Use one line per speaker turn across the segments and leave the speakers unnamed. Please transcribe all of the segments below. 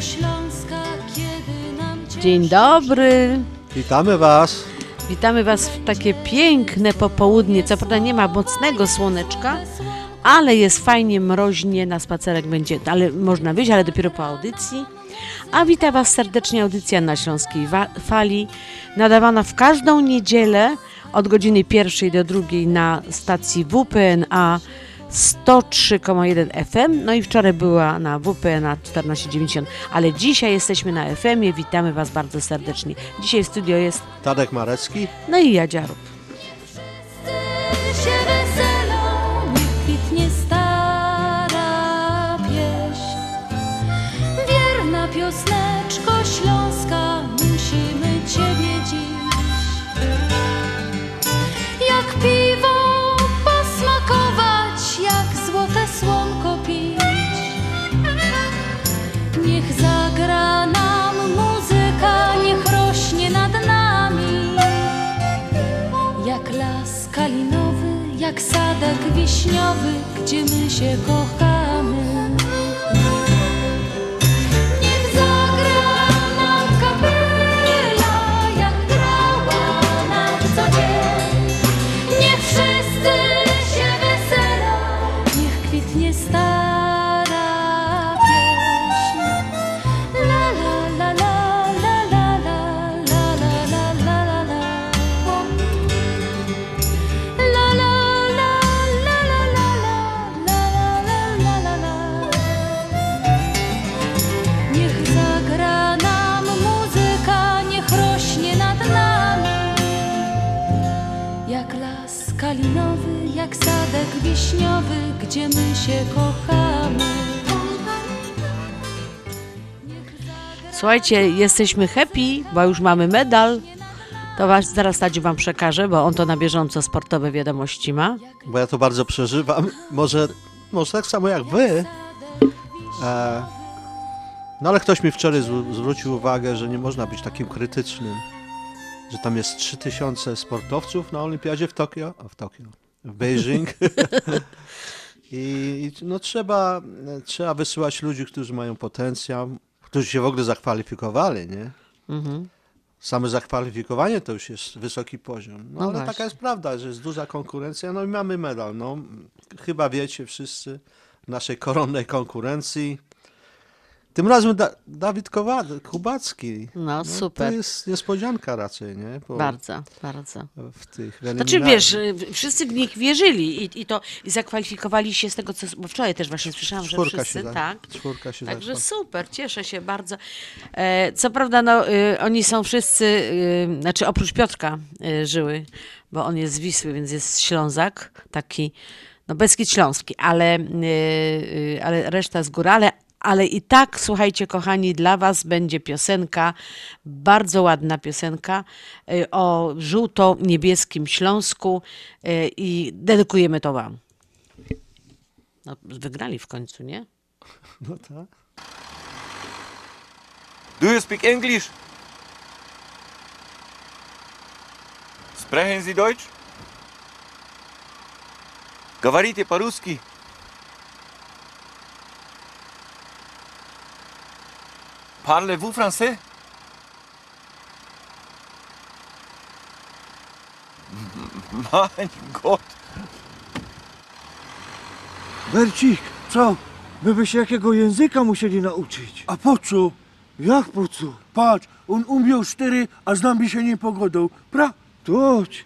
śląska, kiedy nam
Dzień dobry.
Witamy Was.
Witamy Was w takie piękne popołudnie. Co prawda nie ma mocnego słoneczka, ale jest fajnie mroźnie, na spacerek będzie, ale można wyjść, ale dopiero po audycji. A wita Was serdecznie audycja na Śląskiej Fali, nadawana w każdą niedzielę od godziny pierwszej do drugiej na stacji WPNA 103,1 FM, no i wczoraj była na WPNA 1490, ale dzisiaj jesteśmy na FM-ie, witamy Was bardzo serdecznie. Dzisiaj w studio jest,
Tadek Marecki.
no i ja Dziarub.
Wiśniowy, gdzie my się kochamy.
Słuchajcie, jesteśmy happy, bo już mamy medal. To was, zaraz Tadziu Wam przekażę, bo on to na bieżąco sportowe wiadomości ma.
Bo ja to bardzo przeżywam. Może, może tak samo jak Wy. E, no ale ktoś mi wczoraj zw- zwrócił uwagę, że nie można być takim krytycznym. Że tam jest 3000 sportowców na olimpiadzie w Tokio. A w Tokio. W Beijing. I, I no trzeba, trzeba wysyłać ludzi, którzy mają potencjał, którzy się w ogóle zakwalifikowali, nie?
Mhm.
Same zakwalifikowanie to już jest wysoki poziom. No,
No
ale
właśnie.
taka jest prawda, że jest duża konkurencja, no i mamy medal. No, chyba wiecie wszyscy w naszej koronnej konkurencji. Tym razem da Dawid Kowa Kubacki.
No,
To
super.
jest niespodzianka raczej, nie? Bo
Bardzo, bardzo.
w tych
Znaczy wiesz, y, wszyscy w nich wierzyli i, i to i zakwalifikowali się z tego, co. Bo wczoraj też właśnie słyszałam, że
Czwórka
wszyscy,
się za-
tak.
czwórka się
Także super, cieszę się bardzo. E, co prawda, no, y, oni są wszyscy, y, znaczy oprócz Piotrka y, żyły, bo on jest z Wisły, więc jest Ślązak, taki, no Beskid Śląski, ale, y, y, ale reszta z góry, ale, ale i tak, słuchajcie, kochani, dla Was będzie piosenka, bardzo ładna piosenka y, o żółto-niebieskim Śląsku y, i dedykujemy to Wam. No, wygrali w końcu, nie?
No tak.
Do you speak English? Sprechen Sie Deutsch? Говорите по-русски? Parlez-vous français? Mein Gott!
Bercik, co? My by się jakiego języka musieli nauczyć.
A po co?
Jak po co?
Patrz, on umiał cztery, a z nami się nie pogodą. Pra?
Toć.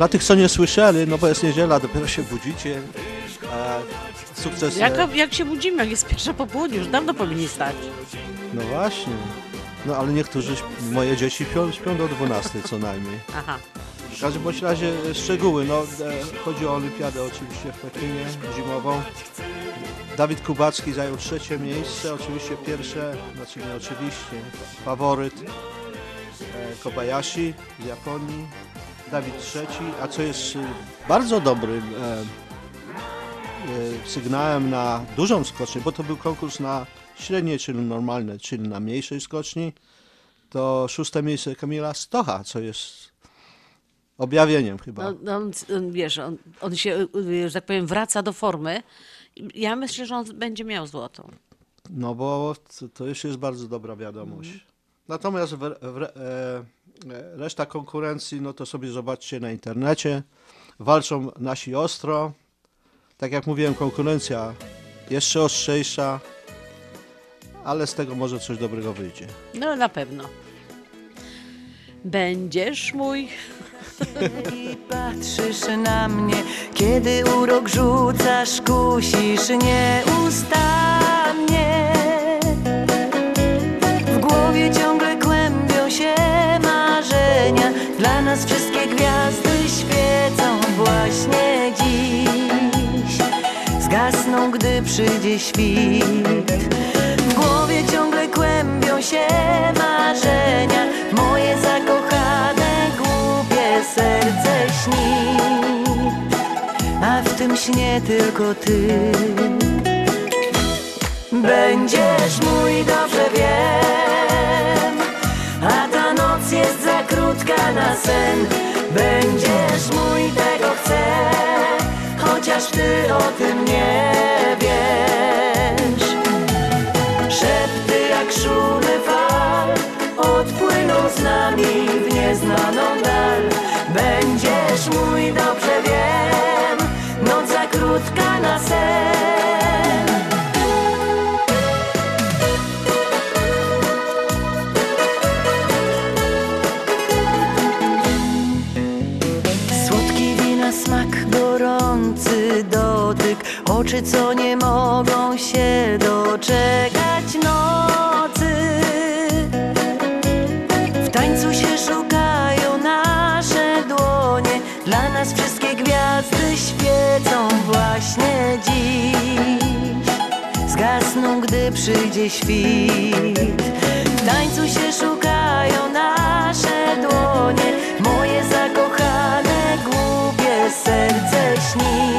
Dla tych, co nie słyszeli, no bo jest niedziela, dopiero się budzicie. E, sukces. e,
Jak, jak się budzimy, jak jest pierwsza po południu, już dawno powinni stać.
No właśnie. No ale niektórzy, śp- moje dzieci śpią, śpią do 12 co najmniej.
Aha.
W każdym bądź razie e, szczegóły. No, e, chodzi o olimpiadę oczywiście w Pekinie zimową. Dawid Kubacki zajął trzecie miejsce, oczywiście pierwsze, znaczy nie oczywiście, faworyt e, Kobayashi z Japonii, Dawid trzeci, a co jest e, bardzo dobrym e, e, sygnałem na dużą skocznię, bo to był konkurs na średniej, czyli normalne, czyli na mniejszej skoczni, to szóste miejsce Kamila Stocha, co jest objawieniem chyba.
No, no, on, on, wiesz, on, on się, y, że tak powiem, wraca do formy. Ja myślę, że on będzie miał złoto.
No bo to, to już jest bardzo dobra wiadomość. Natomiast w, w, e, reszta konkurencji, no to sobie zobaczcie na internecie. Walczą nasi ostro. Tak jak mówiłem, konkurencja jeszcze ostrzejsza, ale z tego może coś dobrego wyjdzie.
No na pewno. Będziesz mój.
I patrzysz na mnie, kiedy urok rzucasz, kusisz nieustannie. Dla nas wszystkie gwiazdy świecą właśnie dziś. Zgasną, gdy przyjdzie świt. W głowie ciągle kłębią się marzenia, moje zakochane, głupie serce śni. A w tym śnie tylko ty. Będziesz mój, dobrze wiem, krótka na sen. Będziesz mój, tego chcę, chociaż ty o tym nie wiesz. Szepty jak szumy fal Odpłyną z nami w nieznaną dal Będziesz mój, dobrze wiem Noc za krótka na sen Co nie mogą się doczekać nocy. W tańcu się szukają nasze dłonie. Dla nas wszystkie gwiazdy świecą właśnie dziś. Zgasną, gdy przyjdzie świt. W tańcu się szukają nasze dłonie. Moje zakochane, głupie serce śni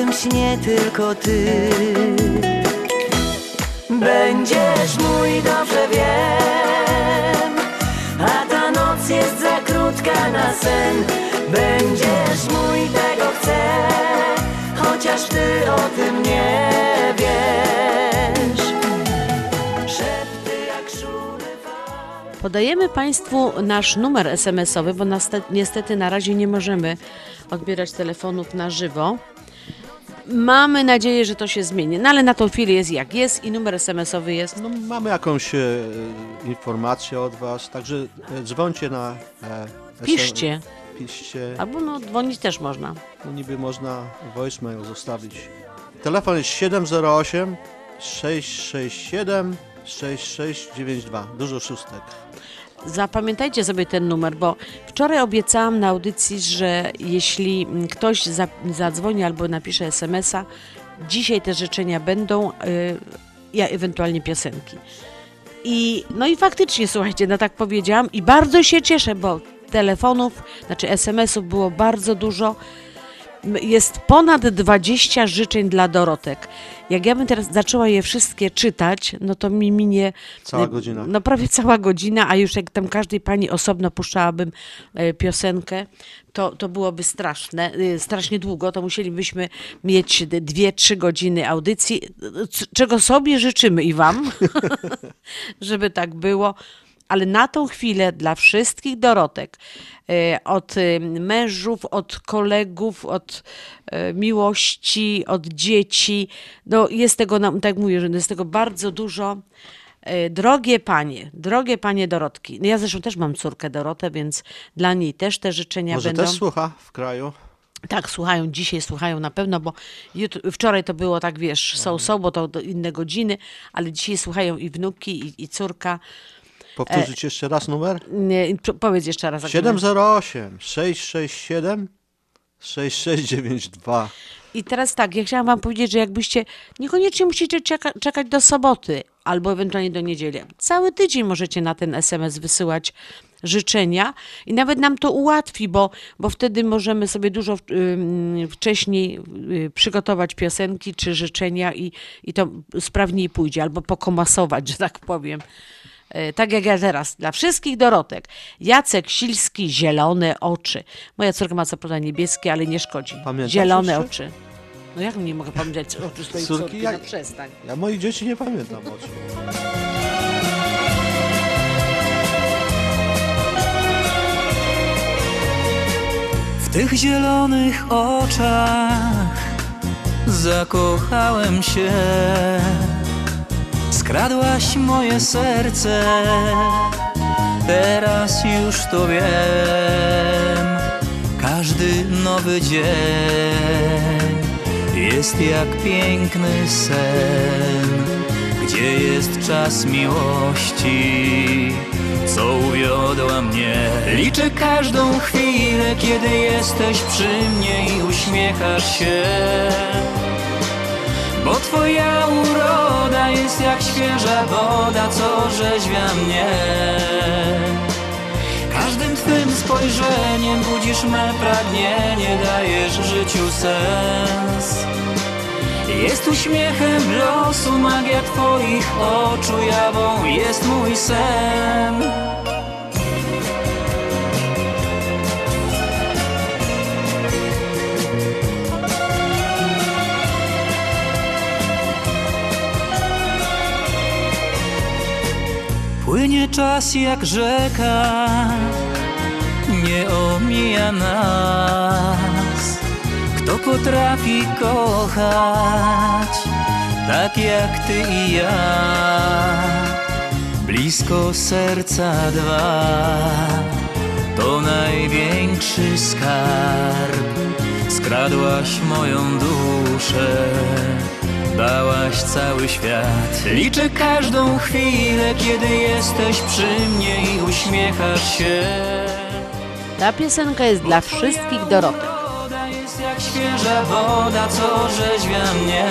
tym śnie tylko ty. Będziesz mój, dobrze wiem. A ta noc jest za krótka na sen. Będziesz mój, tego chcę Chociaż ty o tym nie wiesz.
Szepty jak szumy Podajemy Państwu nasz numer SMS-owy, bo niestety na razie nie możemy odbierać telefonów na żywo. Mamy nadzieję, że to się zmieni, no ale na tą chwilę jest jak jest i numer SMS-owy jest
No, mamy jakąś e, informację od Was, także e, dzwońcie na... E,
Piszcie.
Piszcie.
Albo no dzwonić też można.
No, niby można voicemail zostawić. Telefon jest 708 667 6692. Dużo szóstek.
Zapamiętajcie sobie ten numer, bo wczoraj obiecałam na audycji, że jeśli ktoś za, zadzwoni albo napisze SMS-a, dzisiaj te życzenia będą, y, ja ewentualnie piosenki. I no i faktycznie, słuchajcie, no tak powiedziałam i bardzo się cieszę, bo telefonów, znaczy SMS-ów było bardzo dużo. Jest ponad 20 życzeń dla Dorotek. Jak ja bym teraz zaczęła je wszystkie czytać, no to mi minie
Cała
y,
godzina.
No prawie cała godzina, a już jak tam każdej pani osobno puszczałabym e, piosenkę, to, to byłoby straszne, y, strasznie długo, to musielibyśmy mieć d- dwie, trzy godziny audycji, czego sobie życzymy i wam, żeby tak było. Ale na tą chwilę dla wszystkich Dorotek, e, od e, mężów, od kolegów, od e, miłości, od dzieci, no jest tego, tak jak mówię, że jest tego bardzo dużo. Drogie panie, drogie panie Dorotki, no ja zresztą też mam córkę Dorotę, więc dla niej też te życzenia
Może
będą.
też słucha w kraju?
Tak, słuchają, dzisiaj słuchają na pewno, bo jutro, wczoraj to było tak, wiesz, są, są, bo to do inne godziny, ale dzisiaj słuchają i wnuki, i, i córka.
Powtórzyć jeszcze raz numer?
Nie, powiedz jeszcze raz. jak
708 667 6692.
I teraz tak, ja chciałam wam powiedzieć, że jakbyście, niekoniecznie musicie czeka, czekać do soboty albo ewentualnie do niedzieli. Cały tydzień możecie na ten SMS wysyłać życzenia i nawet nam to ułatwi, bo, bo wtedy możemy sobie dużo wcześniej y, przygotować piosenki czy życzenia i, i to sprawniej pójdzie, albo pokomasować, że tak powiem. E, Tak jak ja teraz, dla wszystkich Dorotek. Jacek Silski, zielone oczy. Moja córka ma co prawda niebieskie, ale nie szkodzi.
Pamiętasz
zielone
jeszcze?
oczy. No jak nie mogę pamiętać oczu swojej
Córki?
córki?
Jak-
No przestań.
Ja moich dzieci nie pamiętam oczu.
W tych zielonych oczach zakochałem się. Skradłaś moje serce, teraz już to wiem. Każdy nowy dzień jest jak piękny sen, gdzie jest czas miłości, co uwiodła mnie. Liczę każdą chwilę, kiedy jesteś przy mnie i uśmiechasz się. Bo twoja uroda jest jak świeża woda, co orzeźwia mnie. Każdym twym spojrzeniem budzisz me pragnienie, dajesz życiu sens. Jest uśmiechem losu, magia twoich oczu, jawą jest mój sen. czas jak rzeka, nie omija nas. Kto potrafi kochać tak jak ty i ja? Blisko serca dwa to największy skarb. Skradłaś moją duszę, dałaś cały świat. Liczę każdą chwilę, kiedy jesteś przy mnie i uśmiechasz się.
Ta piosenka jest dla wszystkich Dorotek.
Woda jest jak świeża woda, co orzeźwia mnie.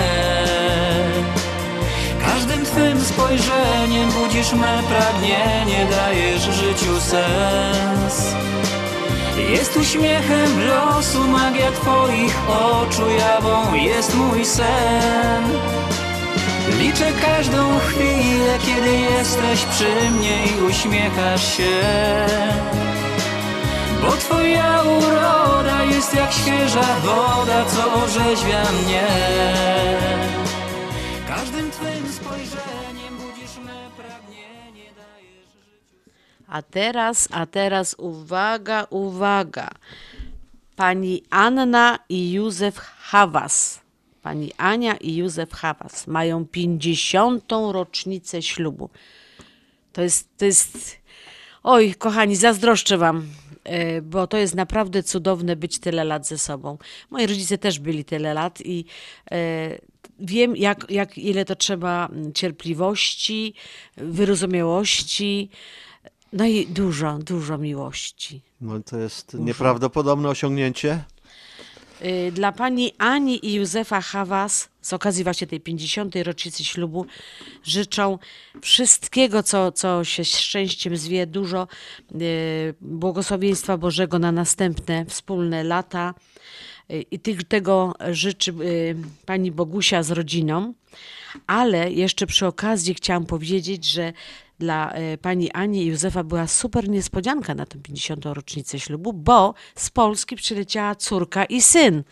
Każdym twym spojrzeniem budzisz me pragnienie, dajesz życiu sens. Jest uśmiechem losu, magia twoich oczu, jawą jest mój sen. Liczę każdą chwilę, kiedy jesteś przy mnie i uśmiechasz się. Bo twoja uroda jest jak świeża woda, co orzeźwia mnie.
A teraz, a teraz uwaga, uwaga. Pani Anna i Józef Hawas. Pani Ania i Józef Hawas mają 50. rocznicę ślubu. To jest, to jest. Oj, kochani, zazdroszczę wam, e, bo to jest naprawdę cudowne być tyle lat ze sobą. Moi rodzice też byli tyle lat i e, wiem, jak, jak ile to trzeba cierpliwości, wyrozumiałości, no i dużo, dużo miłości.
No, to jest nieprawdopodobne osiągnięcie.
Y, Dla pani Ani i Józefa Hawas z okazji właśnie tej 50. rocznicy ślubu życzą wszystkiego, co, co się szczęściem zwie, dużo y, błogosławieństwa Bożego na następne wspólne lata. Y, I tych, tego życzy pani Bogusia z rodziną. Ale jeszcze przy okazji chciałam powiedzieć, że dla y, pani Ani i Józefa była super niespodzianka na tę 50. rocznicę ślubu, bo z Polski przyleciała córka i syn.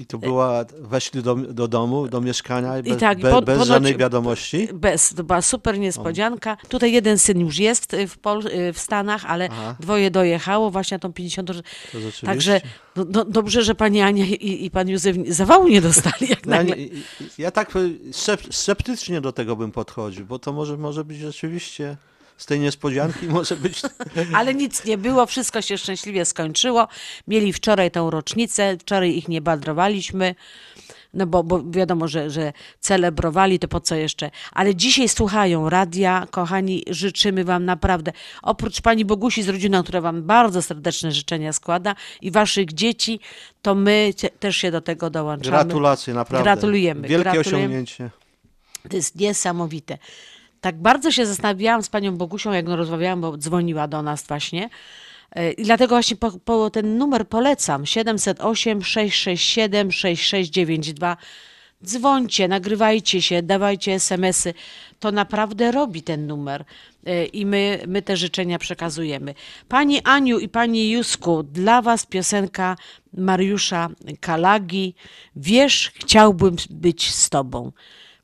I to była, weszli do, do domu, do mieszkania i bez,
tak,
be, bez
ponoć-
żadnej wiadomości.
Bez, to była super niespodzianka. Tutaj jeden syn już jest y, w, Pol- y, w Stanach, ale
Aha.
dwoje dojechało właśnie na tą 50. roc-
To rzeczywiście.
Także no, no, dobrze, że pani Ania i, i pan Józef zawału nie dostali. Jak
Ja,
nagle.
ja tak y, sceptycznie do tego bym podchodził, bo to może, może być rzeczywiście z tej niespodzianki może być
Ale nic nie było, wszystko się szczęśliwie skończyło. Mieli wczoraj tą rocznicę, wczoraj ich nie badrowaliśmy, no bo, bo wiadomo, że, że celebrowali, to po co jeszcze. Ale dzisiaj słuchają radia, kochani, życzymy wam naprawdę, oprócz pani Bogusi z rodziną, która wam bardzo serdeczne życzenia składa i waszych dzieci, to my też się do tego dołączamy.
gratulacje, naprawdę.
Gratulujemy.
Wielkie
gratulujemy.
osiągnięcie.
To jest niesamowite. Tak bardzo się zastanawiałam z panią Bogusią, jak no rozmawiałam, bo dzwoniła do nas właśnie. E, I dlatego właśnie po, po ten numer polecam. 708 667 6692. Dzwońcie, nagrywajcie się, dawajcie SMS-y. To naprawdę robi ten numer. E, I my, my te życzenia przekazujemy. Pani Aniu i Pani Jusku, dla Was piosenka Mariusza Kalagi. Wiesz, chciałbym być z Tobą.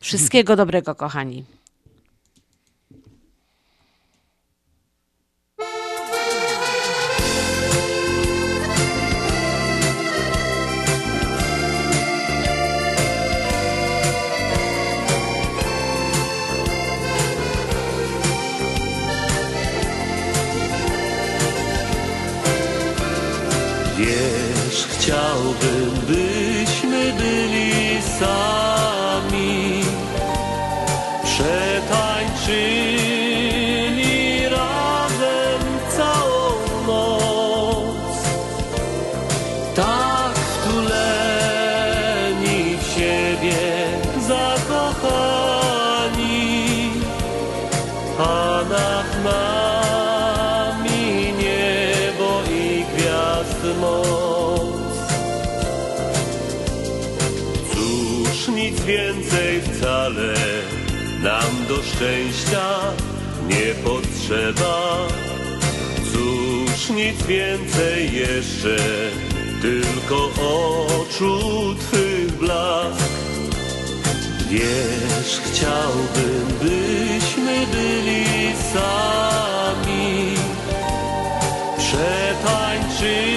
Wszystkiego dobrego, kochani.
Więcej jeszcze, tylko oczu Twych blask. Wiesz, chciałbym, byśmy byli sami. Przetańczyli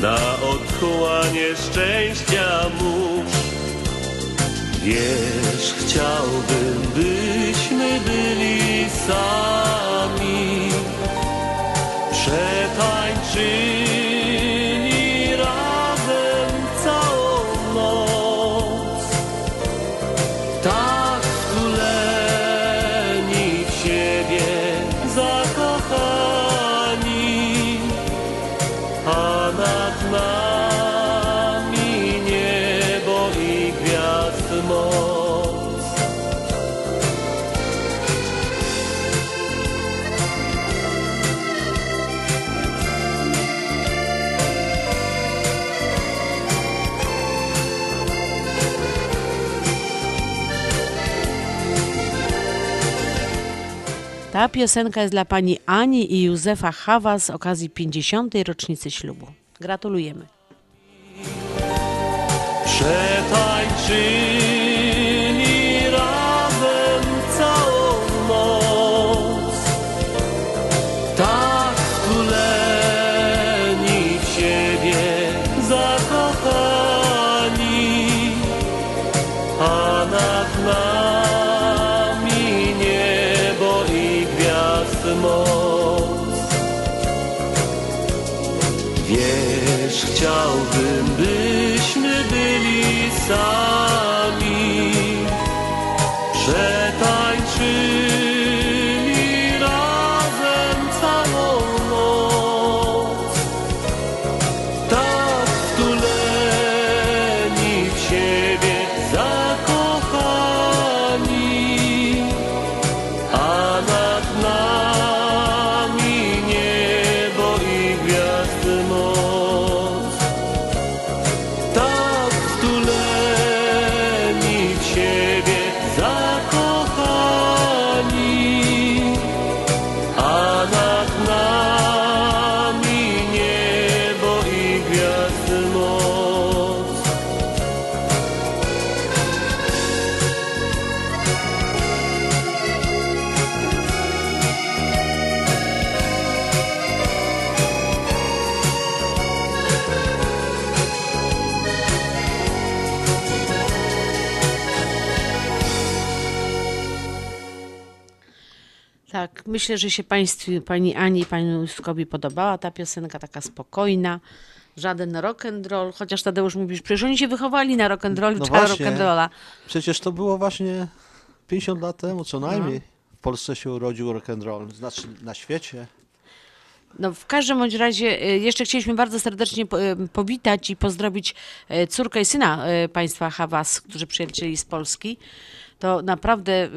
na otchłanie szczęścia mórz. Wiesz, chciałbym, byśmy byli sami. Przetańczyli
Ta piosenka jest dla pani Ani i Józefa Hawa z okazji 50. rocznicy ślubu. Gratulujemy.
Przetańczyli Wiesz, chciałbym, byśmy byli
myślę, że się państwu, pani Ani i panu Józkowi podobała ta piosenka, taka spokojna. Żaden rock and roll, chociaż Tadeusz mówisz, przecież oni się wychowali na rock and roll,
No
rock and rolla.
Przecież to było właśnie 50 lat temu, co najmniej. W Polsce się urodził rock and roll, znaczy na świecie.
No w każdym bądź razie y, jeszcze chcieliśmy bardzo serdecznie y, powitać i pozdrowić y, córkę i syna państwa Hawas, którzy przyjechali z Polski. To naprawdę,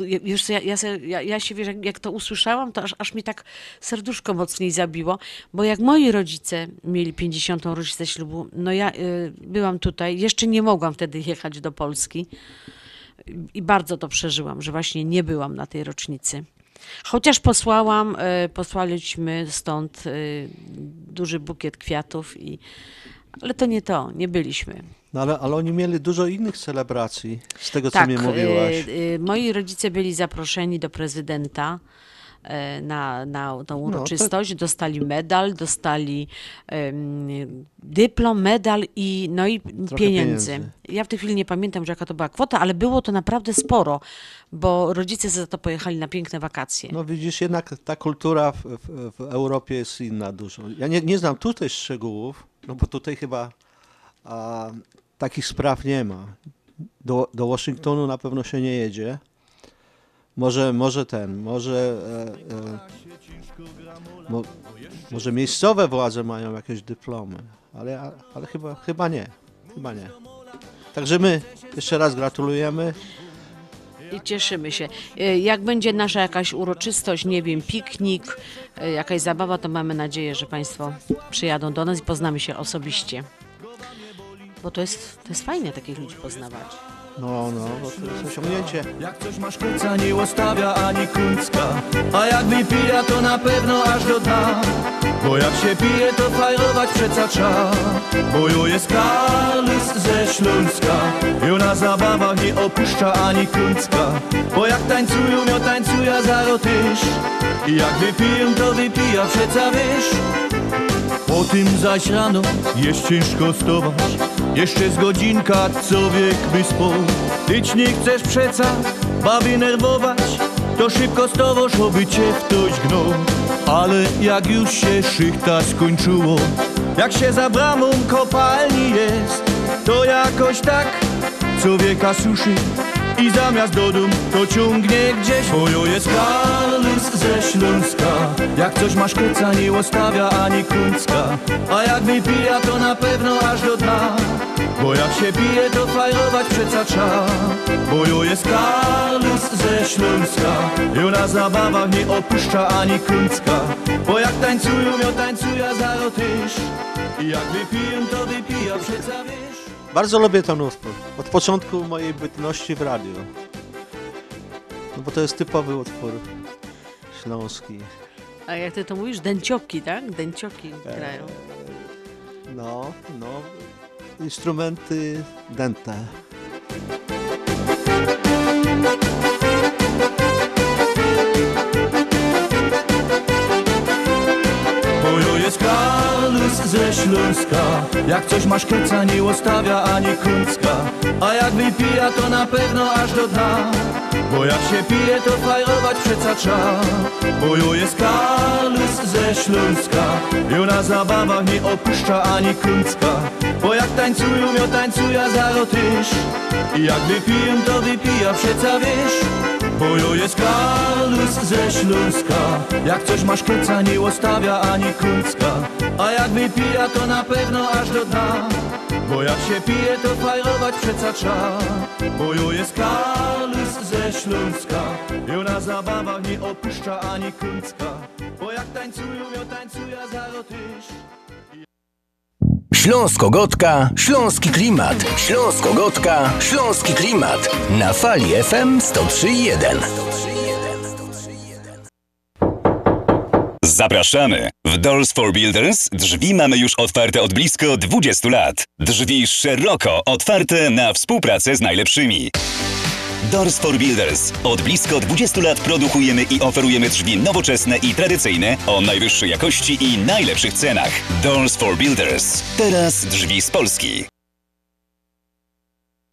y, już ja, ja, ja, się wiesz, jak, jak to usłyszałam, to aż, aż mi tak serduszko mocniej zabiło, bo jak moi rodzice mieli 50. rocznicę ślubu, no ja y, byłam tutaj, jeszcze nie mogłam wtedy jechać do Polski i bardzo to przeżyłam, że właśnie nie byłam na tej rocznicy. Chociaż posłałam, e, posłaliśmy stąd e, duży bukiet kwiatów, i, ale to nie to, nie byliśmy.
No ale, ale oni mieli dużo innych celebracji, z tego co
tak,
mi mówiłaś.
e, moi rodzice byli zaproszeni do prezydenta e, na, na tą uroczystość, dostali medal, dostali em, dyplom, medal i, no i pieniędzy.
pieniędzy.
Ja w tej chwili nie pamiętam, że jaka to była kwota, ale było to naprawdę sporo, bo rodzice za to pojechali na piękne wakacje.
No widzisz, jednak ta kultura w, w, w Europie jest inna dużo. Ja nie, nie znam tutaj szczegółów, no bo tutaj chyba a, takich spraw nie ma. Do, do Waszyngtonu na pewno się nie jedzie. Może, może ten, może, e, e, mo, może miejscowe władze mają jakieś dyplomy, ale, ale chyba, chyba nie, chyba nie. Także my jeszcze raz gratulujemy.
I cieszymy się. E, Jak będzie nasza jakaś uroczystość, nie wiem, piknik, e, jakaś zabawa, to mamy nadzieję, że Państwo przyjadą do nas i poznamy się osobiście. Bo to jest, to jest fajne takich ludzi poznawać.
No, no, bo to jest osiągnięcie.
Jak coś masz kuca, nie ostawia ani kuncka A jak wypija, to na pewno aż do dna. Bo jak się pije, to fajrować przeca trza. Bo jo jest Karlus ze Śląska. Jo na zabawach nie opuszcza ani kuncka Bo jak tańcują, jo tańcuja za tyż I jak wypiją, to wypija przeca wiesz po tym zaś rano jest ciężko stować. Jeszcze z godzinka co wiek by spał Tyć nie chcesz przeca baby nerwować. To szybko stowoż, oby cię ktoś gnął. Ale jak już się szychta skończyło Jak się za bramą kopalni jest To jakoś tak człowieka suszy i zamiast do dum to ciągnie gdzieś. Bojo jest Karlus ze Śląska. Jak coś masz kuca nie ostawia ani kuncka A jak wypija to na pewno aż do dna. Bo jak się pije to fajrować przeca trza. Bojo jest Karlus ze Śląska. Jo na zabawach nie opuszcza ani kuncka Bo jak tańcują, jo tańcuja za rotysz I jak wypiją to wypija przeca wiesz
Bardzo lubię ten utwór. Od początku mojej bytności w radiu. No bo to jest typowy utwór. śląski.
A jak ty to mówisz? Dęcioki, tak? Dęcioki grają.
No, no, instrumenty dęte.
Jest Karlus ze Śląska. Jak coś masz keca nie ostawia ani kuncka A jak wypija to na pewno aż do dna. Bo jak się pije to fajrować przeca trza. Bojo jest Karlus ze Śląska. I na zabawach nie opuszcza ani kuncka Bo jak tańcują, ja tańcuja za tyż I jak wypiję to wypija przeca wiesz Bojo jest Karlus ze Śląska. Jak coś masz keca nie ostawia ani kuncka A jak wypija to na pewno aż do dna. Bo jak się pije to fajrować przeca trza. Bojo jest Karlus ze Śląska. I na zabawach nie opuszcza ani kuncka Bo jak tańcują, ja tańcuja za tyż
Śląsko-Gotka, Śląski Klimat. Śląsko-Gotka, Śląski Klimat. Na fali FM 103.1.
Zapraszamy! W Doors for Builders drzwi mamy już otwarte od blisko 20 lat. Drzwi szeroko otwarte na współpracę z najlepszymi. Doors for Builders. Od blisko 20 lat produkujemy i oferujemy drzwi nowoczesne i tradycyjne o najwyższej jakości i najlepszych cenach. Doors for Builders. Teraz drzwi z Polski.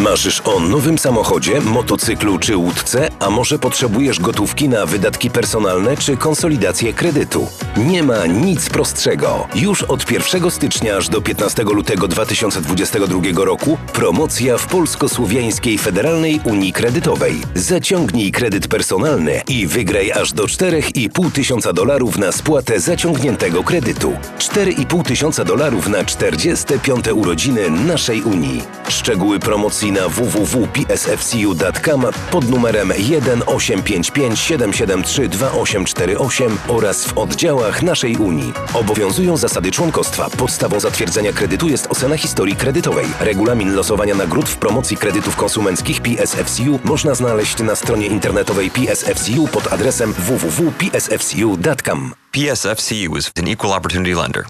Marzysz o nowym samochodzie, motocyklu czy łódce, a może potrzebujesz gotówki na wydatki personalne czy konsolidację kredytu? Nie ma nic prostszego. Już od 1 stycznia aż do 15 lutego 2022 roku promocja w Polsko-Słowiańskiej Federalnej Unii Kredytowej. Zaciągnij kredyt personalny i wygraj aż do 4,5 tysiąca dolarów na spłatę zaciągniętego kredytu. 4,5 tysiąca dolarów na 45. urodziny naszej Unii. Szczegóły promocji na www.psfcu.com pod numerem 1855 773 2848 oraz w oddziałach naszej Unii. Obowiązują zasady członkostwa. Podstawą zatwierdzenia kredytu jest ocena historii kredytowej. Regulamin losowania nagród w promocji kredytów konsumenckich PSFCU można znaleźć na stronie internetowej PSFCU pod adresem www.psfcu.com.
PSFCU is an equal opportunity lender.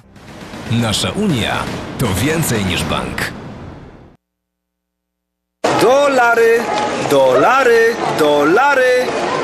Nasza Unia to więcej niż bank.
Dolary, dolary, dolary,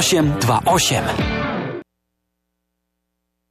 0828.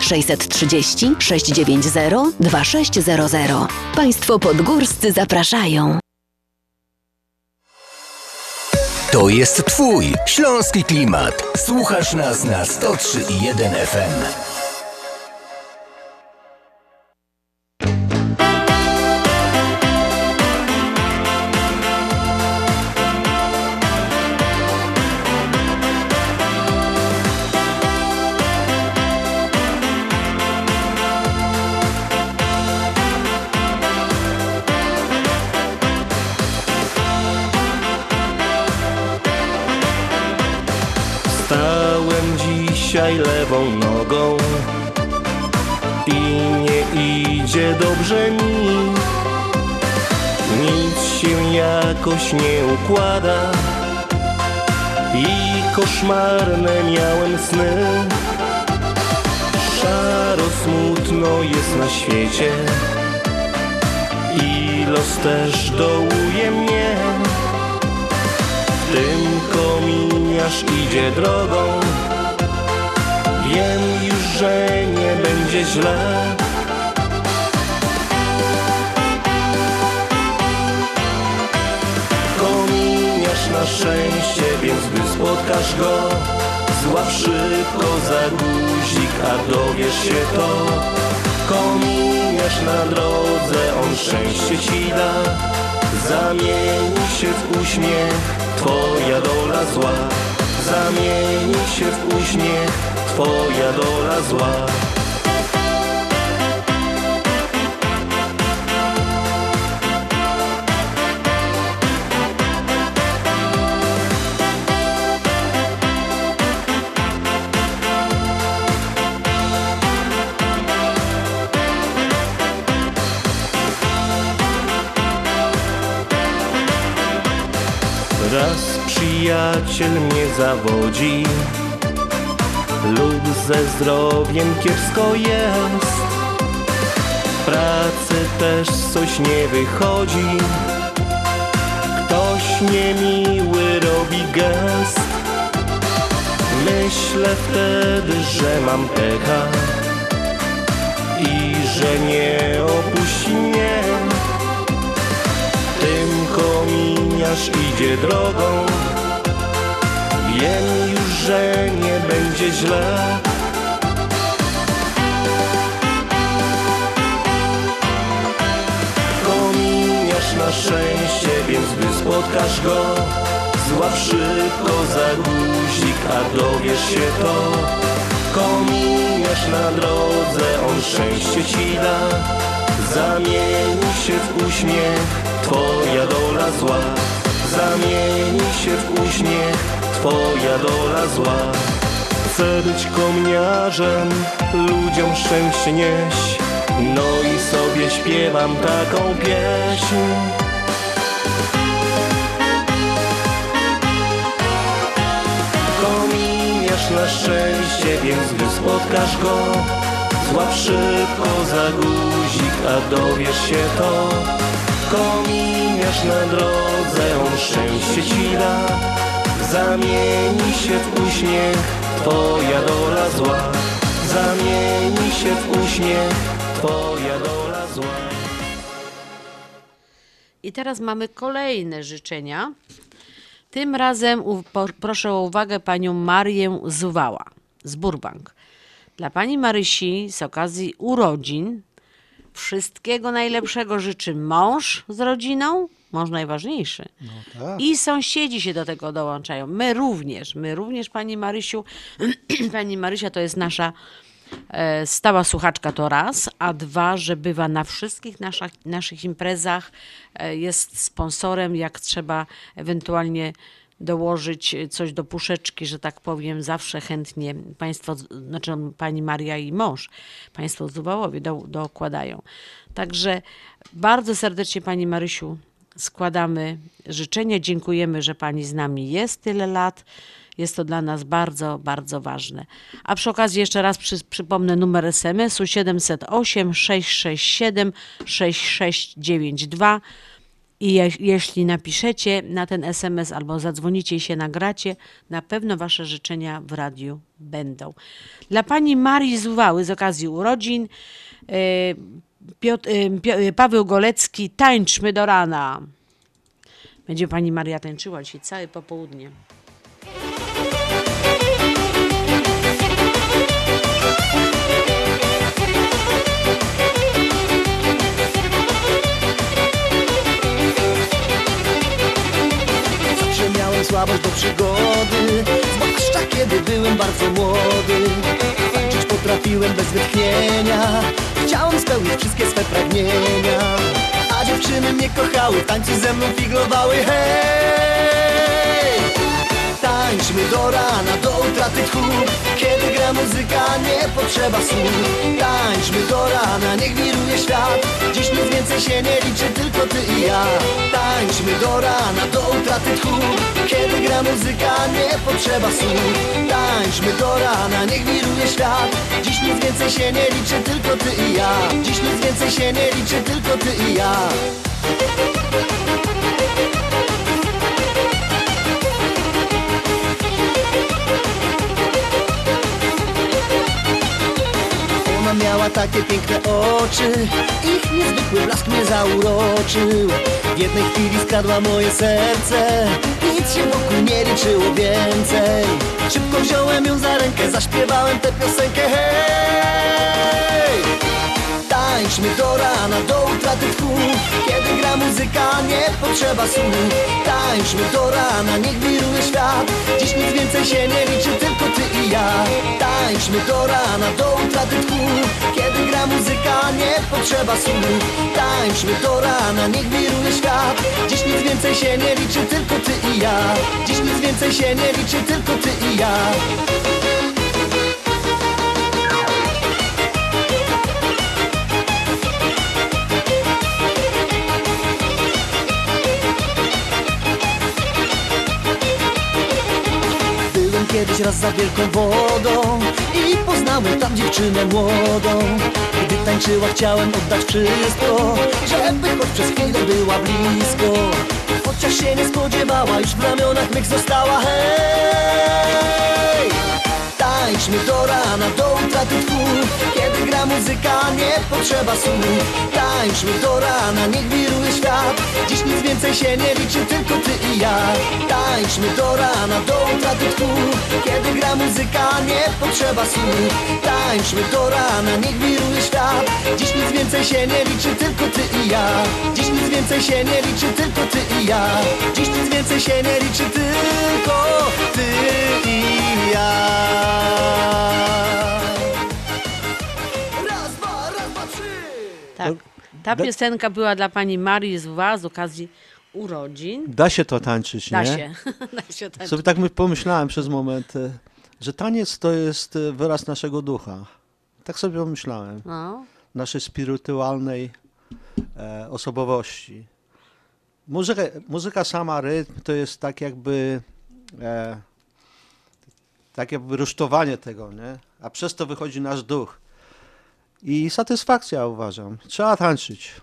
630 690 2600. Państwo podgórscy zapraszają.
To jest Twój śląski klimat. Słuchasz nas na 103,1 FM.
Lewą nogą i nie idzie dobrze mi. Nic się jakoś nie układa i koszmarne miałem sny. Szaro smutno jest na świecie i los też dołuje mnie. W tym kominiarz idzie drogą, wiem już, że nie będzie źle. Kominiarz na szczęście, więc gdy spotkasz go, złap szybko za guzik, a dowiesz się to. Kominiarz na drodze, on szczęście ci da, zamieni się w uśmiech, twoja dola zła. Zamieni się w uśmiech, twoja dola zła. Raz przyjaciel mnie zawodzi Lub ze zdrowiem kiepsko jest. W pracy też coś nie wychodzi. Ktoś niemiły robi gest. Myślę wtedy, że mam pecha I że nie opuści mnie. Tym kominiarz idzie drogą Wiem już, że nie będzie źle. Kominiarz na szczęście, więc gdy spotkasz go Złap szybko za guzik, a dowiesz się to. Kominiarz na drodze, on szczęście ci da. Zamieni się w uśmiech, twoja dola zła. Zamieni się w uśmiech, twoja dola zła. Chcę być komniarzem, ludziom szczęście nieść No i sobie śpiewam taką pieśń. Kominiarz na szczęście, więc gdy spotkasz go Złap szybko za guzik, a dowiesz się to. Kominiarz na drodze, on szczęście ci da Zamieni się w uśmiech, twoja dola zła Zamieni się w uśmiech, twoja dola zła
I teraz mamy kolejne życzenia. Tym razem proszę o uwagę panią Marię Zuwała z Burbank. Dla pani Marysi z okazji urodzin wszystkiego najlepszego życzy mąż z rodziną, mąż najważniejszy.
tak.
I sąsiedzi się do tego dołączają. My również, my również pani Marysiu. pani Marysia to jest nasza e, stała słuchaczka to raz, a dwa, że bywa na wszystkich naszych, naszych imprezach, e, jest sponsorem, jak trzeba ewentualnie dołożyć coś do puszeczki, że tak powiem, zawsze chętnie państwo, znaczy pani Maria i mąż, państwo z Duwałowie do, dokładają. Także bardzo serdecznie pani Marysiu składamy życzenia, dziękujemy, że pani z nami jest tyle lat. Jest to dla nas bardzo, bardzo ważne. A przy okazji jeszcze raz przy, przypomnę numer SMS-u 708 667 6692 i je, jeśli napiszecie na ten SMS albo zadzwonicie i się nagracie, na pewno Wasze życzenia w radiu będą. Dla Pani Marii z Uwały z okazji urodzin yy, Piotr, Pio- yy, Paweł Golecki, tańczmy do rana. Będzie Pani Maria tańczyła dzisiaj całe popołudnie.
Zawsze miałem słabość do przygody Zwłaszcza kiedy byłem bardzo młody potrafiłem bez wytchnienia. Chciałem spełnić wszystkie swe pragnienia. A dziewczyny mnie kochały W tańcu ze mną figlowały. Hej! Tańczmy do rana, do utraty tchu. Kiedy gra muzyka, nie potrzeba słów Tańczmy do rana, niech wiruje świat. Dziś nic więcej się nie liczy, tylko ty i ja. Tańczmy do rana, do utraty tchu. Kiedy gra muzyka, nie potrzeba słów Tańczmy do rana, niech wiruje świat. Dziś nic więcej się nie liczy, tylko ty i ja. Dziś nic więcej się nie liczy, tylko ty i ja miała takie piękne oczy. Ich niezwykły blask mnie zauroczył. W jednej chwili skradła moje serce. Nic się wokół nie liczyło więcej. Szybko wziąłem ją za rękę Zaśpiewałem tę piosenkę. Hej! Tańczmy do rana, do utraty tchu Kiedy gra muzyka, nie potrzeba słów Tańczmy do rana, niech wiruje świat. Dziś nic więcej się nie liczy, tylko ty i ja. Tańczmy do rana, do utraty tchu Kiedy gra muzyka, nie potrzeba słów Tańczmy do rana, niech wiruje świat. Dziś nic więcej się nie liczy, tylko ty i ja. Dziś nic więcej się nie liczy, tylko ty i ja kiedyś raz za wielką wodą I poznałem tam dziewczynę młodą Gdy tańczyła chciałem oddać wszystko Żeby choć przez chwilę była blisko Chociaż się nie spodziewała Już w ramionach mych została Hej! Tańczmy do rana, do utraty tchu Kiedy gra muzyka, nie potrzeba słów Tańczmy do rana, niech wiruje świat. Dziś nic więcej się nie liczy, tylko ty i ja. Tańczmy do rana, do utraty tchu Kiedy gra muzyka, nie potrzeba słów Tańczmy do rana, niech wiruje świat. Dziś nic więcej się nie liczy, tylko ty i ja. Dziś nic więcej się nie liczy, tylko ty i ja. Dziś nic więcej się nie liczy, tylko ty i ja Raz, dwa, raz, dwa, trzy
Tak. Ta piosenka była dla pani Marii z Ła z okazji urodzin.
Da się to tańczyć,
Da
nie?
się. da się tańczyć.
Sobie tak my- pomyślałem przez moment, e, że taniec to jest e, wyraz naszego ducha. Tak sobie pomyślałem.
No.
Naszej spirytualnej e, osobowości. Muzyka, muzyka sama, rytm, to jest tak jakby e, tak jakby rusztowanie tego, nie? A przez to wychodzi nasz duch. I satysfakcja uważam. Trzeba tańczyć.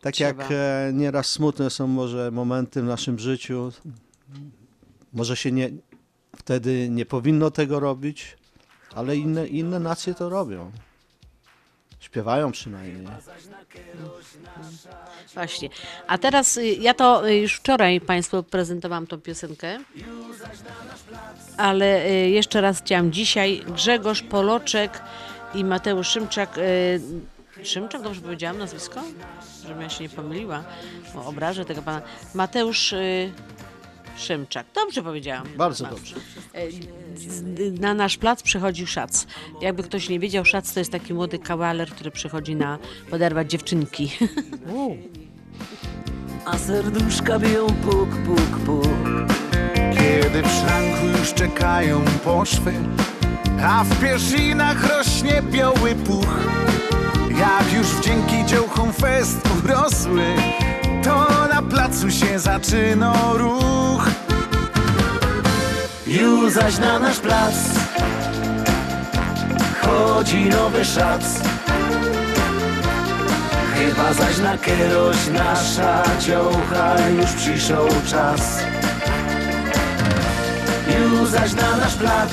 Tak
Trzeba.
jak e, nieraz smutne są może momenty w naszym życiu, może się nie, wtedy nie powinno tego robić, ale inne, inne nacje to robią. Śpiewają przynajmniej.
Właśnie. A teraz y, ja to y, już wczoraj Państwu prezentowałam tą piosenkę, ale y, jeszcze raz chciałam dzisiaj Grzegorz Poloczek i Mateusz Szymczak. Szymczak, dobrze powiedziałam nazwisko? Żebym ja się nie pomyliła, bo obrażę tego pana. Mateusz Szymczak. Dobrze powiedziałam.
Bardzo dobrze.
E, Na nasz plac przychodził Szac. Jakby ktoś nie wiedział, Szac to jest taki młody kawaler, który przychodzi na poderwać dziewczynki.
A serduszka biją puk, puk, puk
Kiedy w szranku już czekają poszwy, a w pierzinach rośnie biały puch. Jak już wdzięki działkom fest urosły, to na placu się zaczyna ruch.
Już zaś na nasz plac Chodzi nowy szac Chyba zaś na kieroś nasza dziołcha Już przyszł czas. Już zaś na nasz plac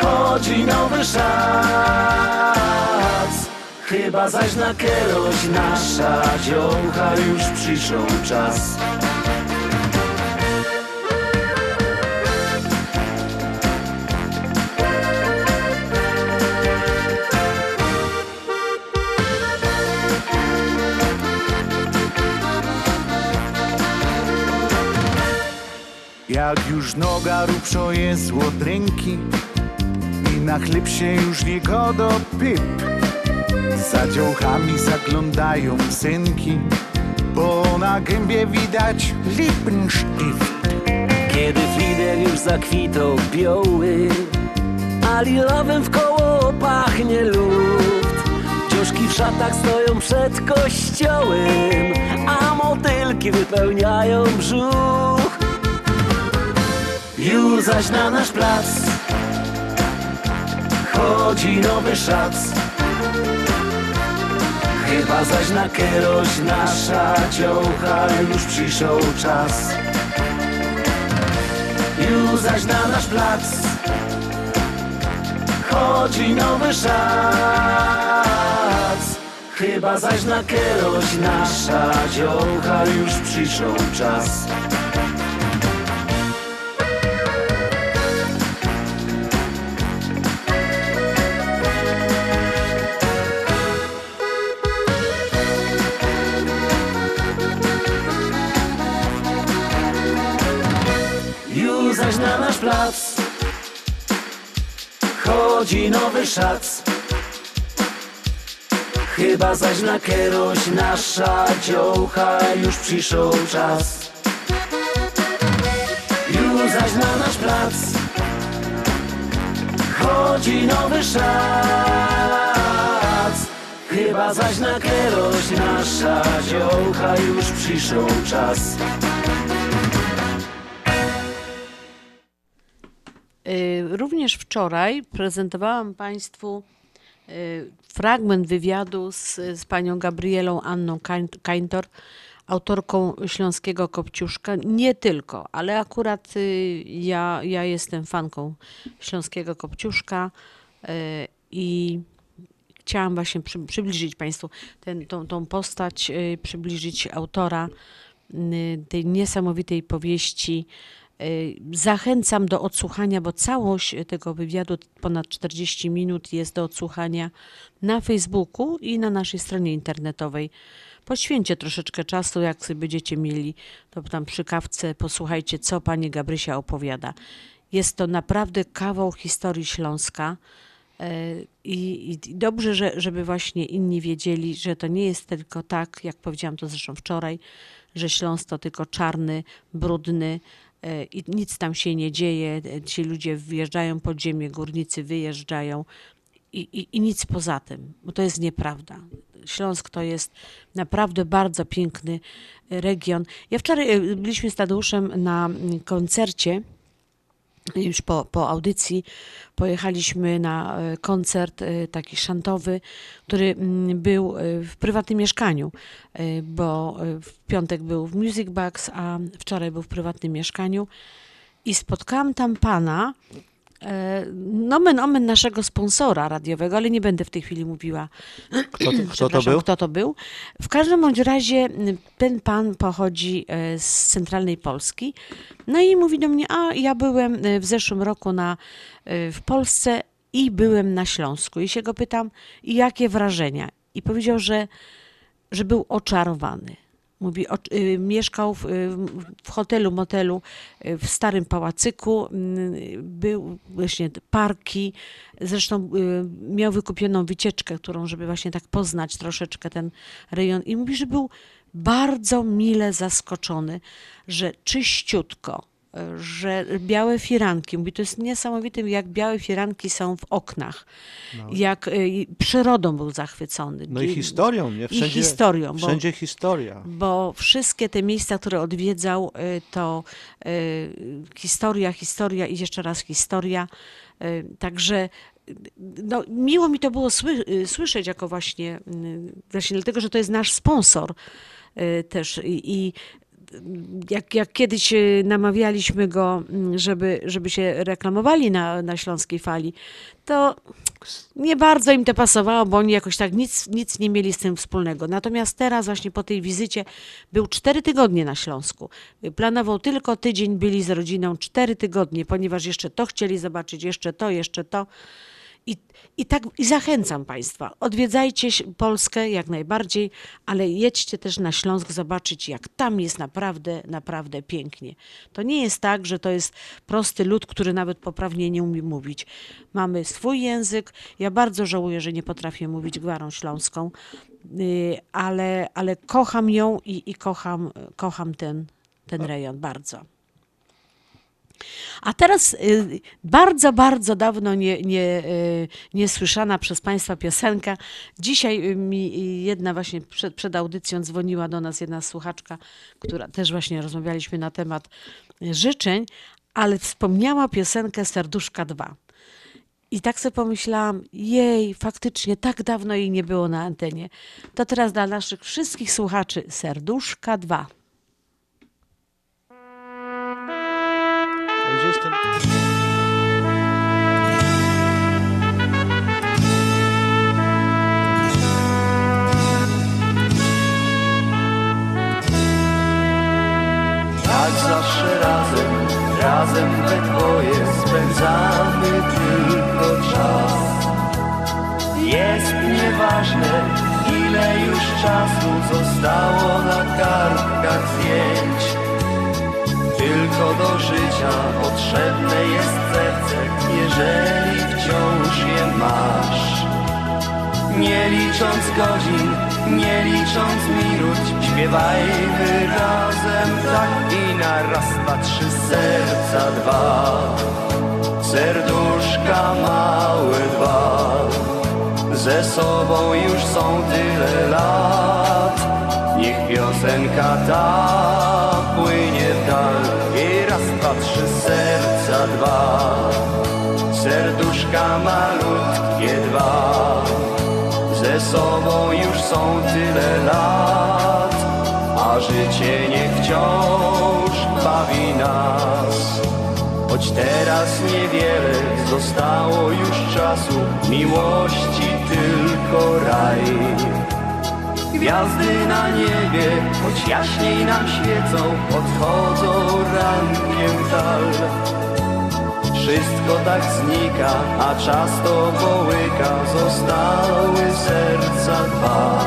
Chodzi nowy szac Chyba zaś na kieroś nasza dziołcha Już przyszł czas
Jak już noga rupszo jest od ręki i na chleb się już nie godo pyp. Za działkami zaglądają synki, bo na gębie widać Lippenstift.
Kiedy Flider już zakwitał bioły, a lilowym w koło pachnie luft. Dziuszki w szatach stoją przed kościołem, a motylki wypełniają brzuch. Już zaś na nasz plac chodzi nowy szac. Chyba zaś na kieroś nasza dziołcha już przyszł czas. Już zaś na nasz plac chodzi nowy szac. Chyba zaś na kieroś nasza dziołcha już przyszł czas. Chodzi nowy szac. Chyba zaś na kieroś nasza dziołcha już przyszł czas. Już zaś na nasz plac chodzi nowy szac. Chyba zaś na kieroś nasza dziołcha już przyszł czas.
Również wczoraj prezentowałam Państwu y, fragment wywiadu z, z panią Gabrielą Anną Kain- Kaintor, autorką Śląskiego Kopciuszka. Nie tylko, ale akurat y, ja, ja jestem fanką Śląskiego Kopciuszka y, i chciałam właśnie przy, przybliżyć Państwu ten, tą, tą postać, przybliżyć autora tej niesamowitej powieści. Y, Zachęcam do odsłuchania, bo całość tego wywiadu, ponad 40 minut, jest do odsłuchania na Facebooku i na naszej stronie internetowej. Poświęćcie troszeczkę czasu, jak sobie będziecie mieli, to tam przy kawce posłuchajcie, co pani Gabrysia opowiada. Jest to naprawdę kawał historii Śląska. E, I, i dobrze, że, żeby właśnie inni wiedzieli, że to nie jest tylko tak, jak powiedziałam to zresztą wczoraj, że Śląsk to tylko czarny, brudny i nic tam się nie dzieje. E, Ci ludzie wjeżdżają pod ziemię, górnicy wyjeżdżają i, i, i nic poza tym, bo to jest nieprawda. Śląsk to jest naprawdę bardzo piękny e, region. Ja wczoraj e, byliśmy z Tadeuszem na mm, koncercie już po, po audycji pojechaliśmy na e, koncert e, taki szantowy, który mm, był e, w prywatnym mieszkaniu, bo w piątek był w Music Box, a wczoraj był w prywatnym mieszkaniu. I spotkałam tam pana, nomen omen naszego sponsora radiowego, ale nie będę w tej chwili mówiła,
Kto to, kto to był?
kto to był. W każdym bądź razie ten pan pochodzi e, z centralnej Polski. No i mówi do mnie, a ja byłem e, w zeszłym roku na, e, w Polsce i byłem na Śląsku. I się go pytam, jakie wrażenia? I powiedział, że, że był oczarowany. Mówi, o, y, mieszkał w, y, w hotelu, motelu y, w starym pałacyku, y, był właśnie parki, zresztą y, miał wykupioną wycieczkę, którą, żeby właśnie tak poznać troszeczkę ten rejon. I mówi, że był bardzo mile zaskoczony, że czyściutko, że białe firanki, mówi, to jest niesamowite, jak białe firanki są w oknach, jak y, przyrodą był zachwycony.
No i historią, nie?
I historią, bo-
Wszędzie historia.
bo wszystkie te miejsca, które odwiedzał, y, to y, historia, historia i jeszcze raz historia. Y, Także y, no, miło mi to było sły, y, słyszeć jako właśnie, właśnie dlatego, że to jest nasz sponsor też i, i jak, jak kiedyś y, namawialiśmy go, mm, żeby, żeby się reklamowali na, na Śląskiej Fali, to nie bardzo im to pasowało, bo oni jakoś tak nic, nic nie mieli z tym wspólnego. Natomiast teraz właśnie po tej wizycie był cztery tygodnie na Śląsku. Planował tylko tydzień, byli z rodziną cztery tygodnie, ponieważ jeszcze to chcieli zobaczyć, jeszcze to, jeszcze to. I, i tak i zachęcam Państwa, odwiedzajcie Polskę jak najbardziej, ale jedźcie też na Śląsk zobaczyć, jak tam jest naprawdę, naprawdę pięknie. To nie jest tak, że to jest prosty lud, który nawet poprawnie nie umie mówić. Mamy swój język. Ja bardzo żałuję, że nie potrafię mówić gwarą śląską, y, ale, ale kocham ją i, i kocham, kocham ten, ten rejon bardzo. A teraz y, bardzo, bardzo dawno nie, nie, y, niesłyszana przez Państwa piosenka. Dzisiaj y, mi jedna właśnie przed, przed audycją dzwoniła do nas jedna słuchaczka, która też właśnie rozmawialiśmy na temat życzeń, ale wspomniała piosenkę Serduszka 2. I tak sobie pomyślałam, jej, faktycznie tak dawno jej nie było na antenie. To teraz dla naszych wszystkich słuchaczy Serduszka 2.
Tak zawsze razem, razem we dwoje spędzamy tylko czas. Jest nieważne, ile już czasu zostało na kartkach zdjęć. Tylko do życia potrzebne jest serce, jeżeli wciąż je masz. Nie licząc godzin, nie licząc minut, śpiewajmy razem tak i na raz, dwa, trzy serca dwa. Serduszka małe dwa, ze sobą już są tyle lat. Niech piosenka ta płynie w dwa, trzy serca dwa. Serduszka malutkie dwa ze sobą już są tyle lat, a życie niech wciąż bawi nas. Choć teraz niewiele zostało już czasu, miłości tylko raj. Gwiazdy na niebie, choć jaśniej nam świecą, odchodzą rankiem dal. Wszystko tak znika, a czas to połyka, zostały serca dwa.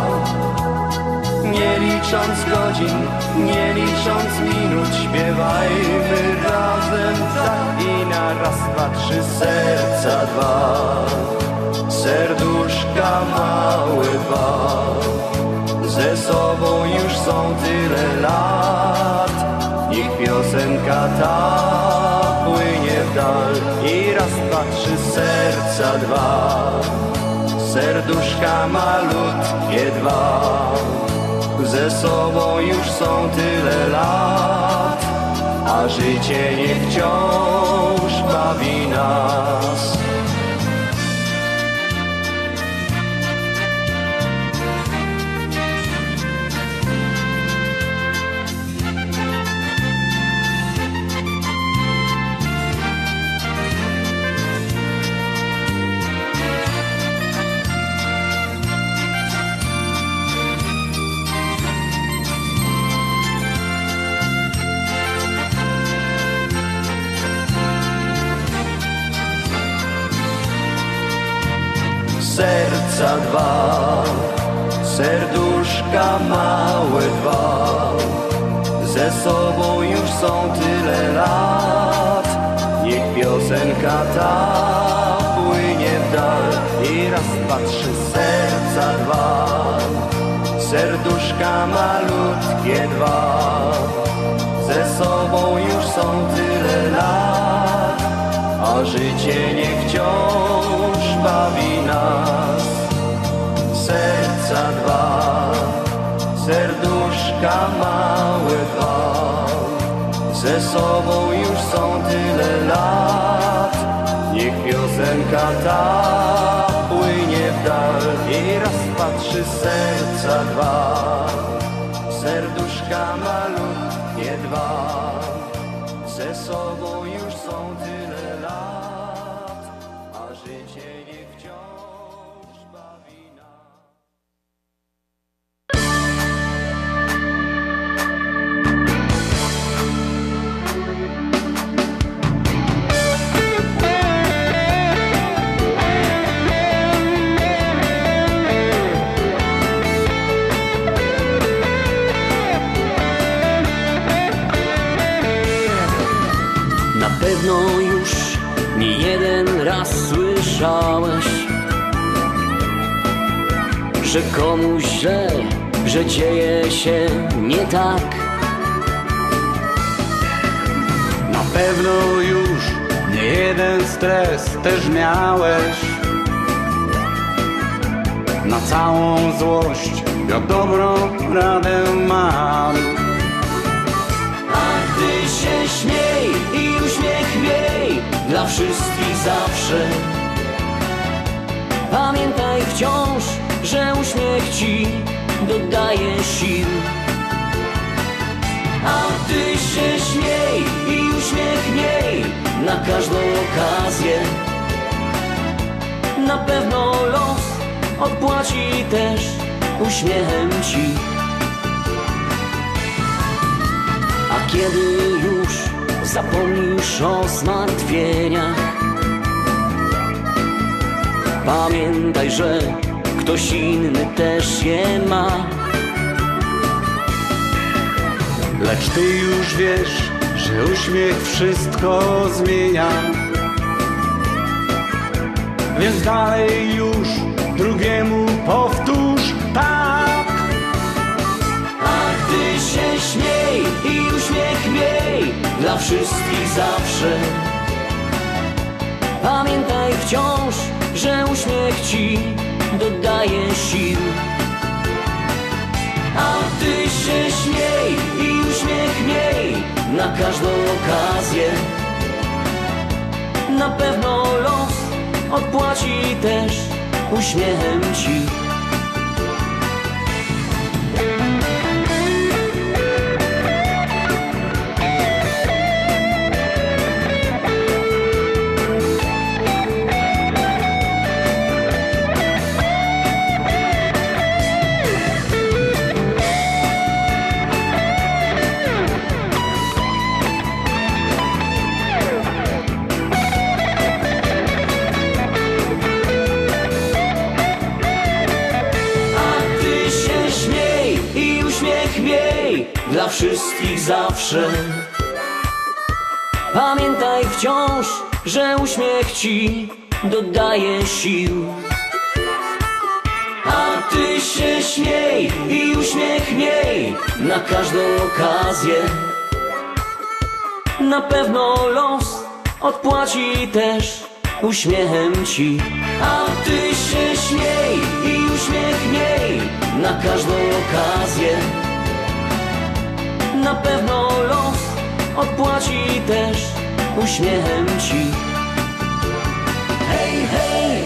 Nie licząc godzin, nie licząc minut, śpiewajmy razem tak i na raz, dwa, trzy serca dwa. Serduszka małe dwa, ze sobą już są tyle lat. Niech piosenka ta płynie w dal i raz, dwa, trzy serca dwa. Serduszka malutkie dwa, ze sobą już są tyle lat, a życie niech wciąż bawi nas. Są tyle lat. Niech piosenka ta płynie w dal i raz, dwa, trzy serca dwa, serduszka malutkie dwa, ze sobą już są tyle lat, a życie niech wciąż bawi nas. Serca dwa, serduszka małe dwa, ze sobą już są tyle lat. Niech piosenka ta płynie w dal i raz, dwa, trzy serca dwa, serduszka malutkie dwa,
słyszałeś, że komuś źle, że dzieje się nie tak.
Na pewno już nie jeden stres też miałeś Na całą złość ja dobrą radę mam
A ty się śmiej i uśmiech miej dla wszystkich zawsze. Pamiętaj wciąż, że uśmiech ci dodaje sił. A ty się śmiej i uśmiech miej na każdą okazję. Na pewno los odpłaci też uśmiechem ci. A kiedy już zapomnisz o zmartwieniach, pamiętaj, że ktoś inny też je ma.
Lecz ty już wiesz, że uśmiech wszystko zmienia Więc dalej już drugiemu powtórz tak
A ty się śmiej i uśmiech miej dla wszystkich zawsze. Pamiętaj wciąż, że uśmiech ci dodaje sił. A ty się śmiej i uśmiech miej na każdą okazję. Na pewno los odpłaci też uśmiechem ci. Wszystkich zawsze. Pamiętaj wciąż, że uśmiech ci dodaje sił. A ty się śmiej i uśmiech miej na każdą okazję. Na pewno los odpłaci też uśmiechem ci. A ty się śmiej i uśmiech miej na każdą okazję. Na pewno los odpłaci też uśmiechem ci. Hej, hej!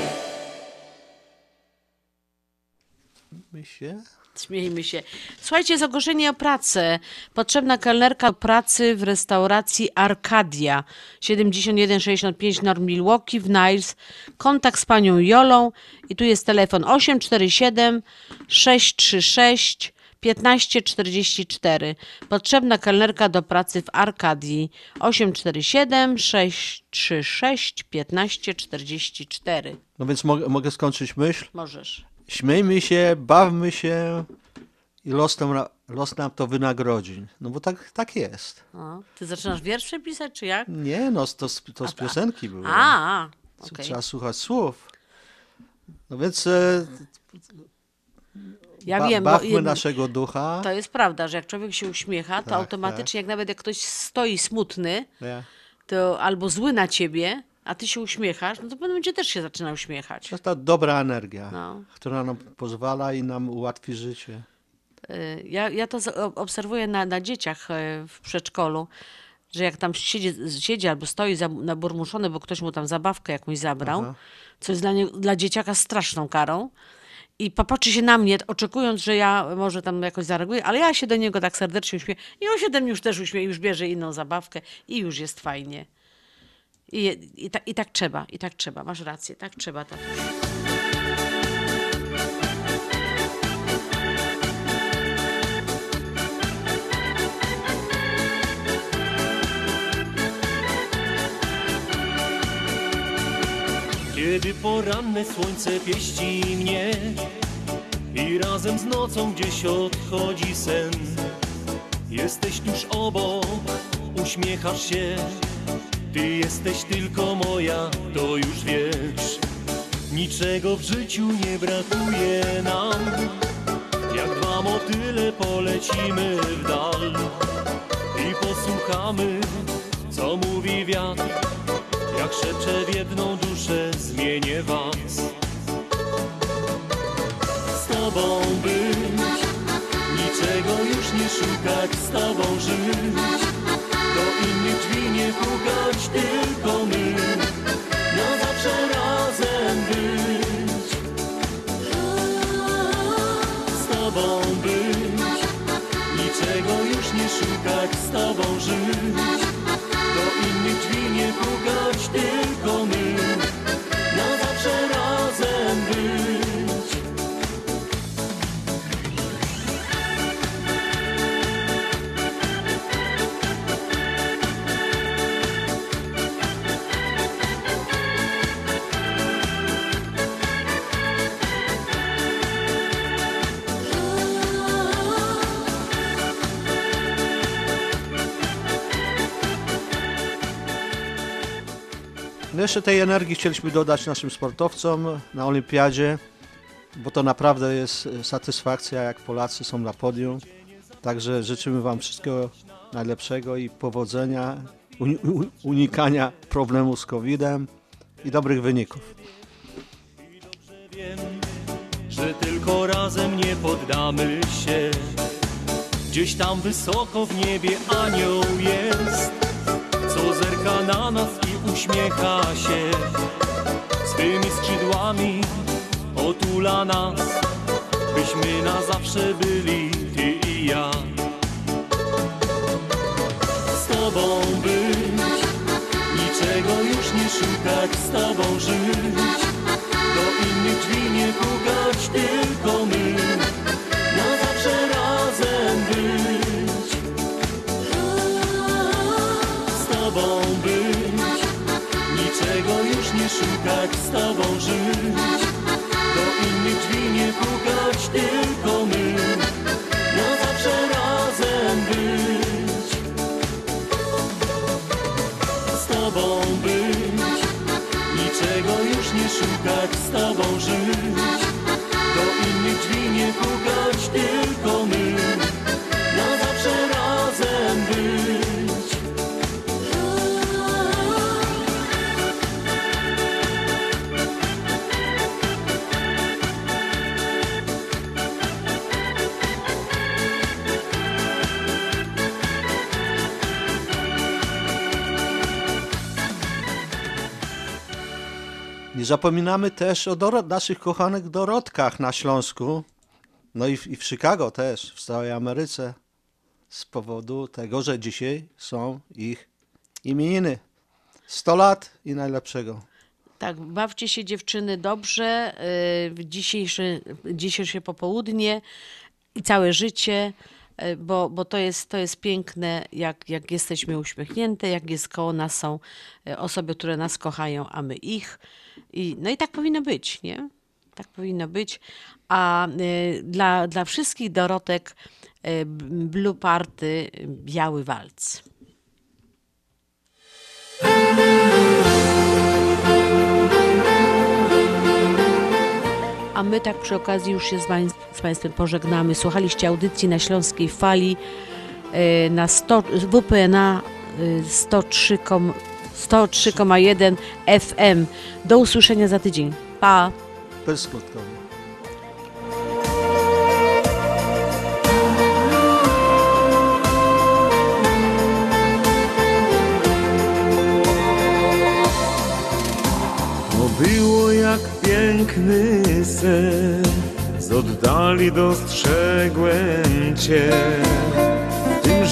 My się?
Śmiejmy się. Słuchajcie, jest ogłoszenie o pracę. Potrzebna kelnerka pracy w restauracji Arcadia 7165 North Milwaukee w Niles. Kontakt z panią Jolą i tu jest telefon 847 636 1544. Potrzebna kelnerka do pracy w Arkadii 847 636 1544.
No więc mogę, mogę skończyć myśl?
Możesz.
Śmiejmy się, bawmy się i los nam, los nam to wynagrodzi. No bo tak, tak jest.
O, ty zaczynasz wiersze pisać, czy jak?
Nie, no to, z- to z piosenki było.
A, a, okej.
Trzeba słuchać słów. No więc e,
Ja
ba-
wiem, bo
bawmy
jedno-
naszego ducha.
To jest prawda, że jak człowiek się uśmiecha, to
Tak,
automatycznie, jak nawet jak ktoś stoi smutny,
Nie.
to albo zły na ciebie, a ty się uśmiechasz, no to pewnie będzie też się zaczyna uśmiechać.
To jest ta dobra energia,
No.
która nam pozwala i nam ułatwi życie.
Y, Ja, ja to obserwuję na, na dzieciach e, w przedszkolu, że jak tam siedzi, siedzi albo stoi za- naburmuszony, bo ktoś mu tam zabawkę jakąś zabrał,
Aha.
co jest dla, nie, dla dzieciaka straszną karą. I popatrzy się na mnie, oczekując, że ja może tam jakoś zareaguję, ale ja się do niego tak serdecznie uśmieję. I on się do mnie już też uśmieje, już bierze inną zabawkę i już jest fajnie. I, i, ta, I tak trzeba, i tak trzeba, masz rację, tak trzeba. Tatuś.
Kiedy poranne słońce pieści mnie I razem z nocą gdzieś odchodzi sen. Jesteś tuż obok, uśmiechasz się Ty jesteś tylko moja, to już wiesz. Niczego w życiu nie brakuje nam Jak dwa motyle polecimy w dal I posłuchamy, co mówi wiatr Jak szepcze w jedną duszę, zmienię was. Z tobą być Niczego już nie szukać, z tobą żyć. Do innych drzwi nie pukać, tylko my. Na zawsze razem być. Z tobą być Niczego już nie szukać, z tobą żyć. Do innych drzwi nie pukać, tylko my
No jeszcze tej energii chcieliśmy dodać naszym sportowcom na olimpiadzie, bo to naprawdę jest e, satysfakcja, jak Polacy są na podium. Także życzymy Wam wszystkiego najlepszego i powodzenia, unikania problemu z COVID-em i dobrych wyników.
że tylko razem nie poddamy się. Gdzieś tam wysoko w niebie anioł jest, co zerka na nas i uśmiecha się. Swymi skrzydłami otula nas, byśmy na zawsze byli ty i ja. Z tobą być, niczego już nie szukać, z tobą żyć.
Zapominamy też o naszych kochanych Dorotkach na Śląsku, no i w, i w Chicago też, w całej Ameryce, z powodu tego, że dzisiaj są ich imieniny. 100 lat i najlepszego.
Tak, bawcie się dziewczyny dobrze yy, w dzisiejsze, popołudnie i całe życie, yy, bo, bo to, jest, to jest piękne, jak, jak jesteśmy uśmiechnięte, jak jest koło nas są yy, osoby, które nas kochają, a my ich. I, no i tak powinno być, nie? Tak powinno być. A yy, dla, dla wszystkich Dorotek yy, Blue Party Biały Walc. A my tak przy okazji już się z, pań, z Państwem pożegnamy. Słuchaliście audycji na Śląskiej Fali e, na 100, WPNA e, 103,1 103,1 FM. Do usłyszenia za tydzień. Pa!
Bezskutkowo.
To było jak piękny sen, z oddali dostrzegłem Cię.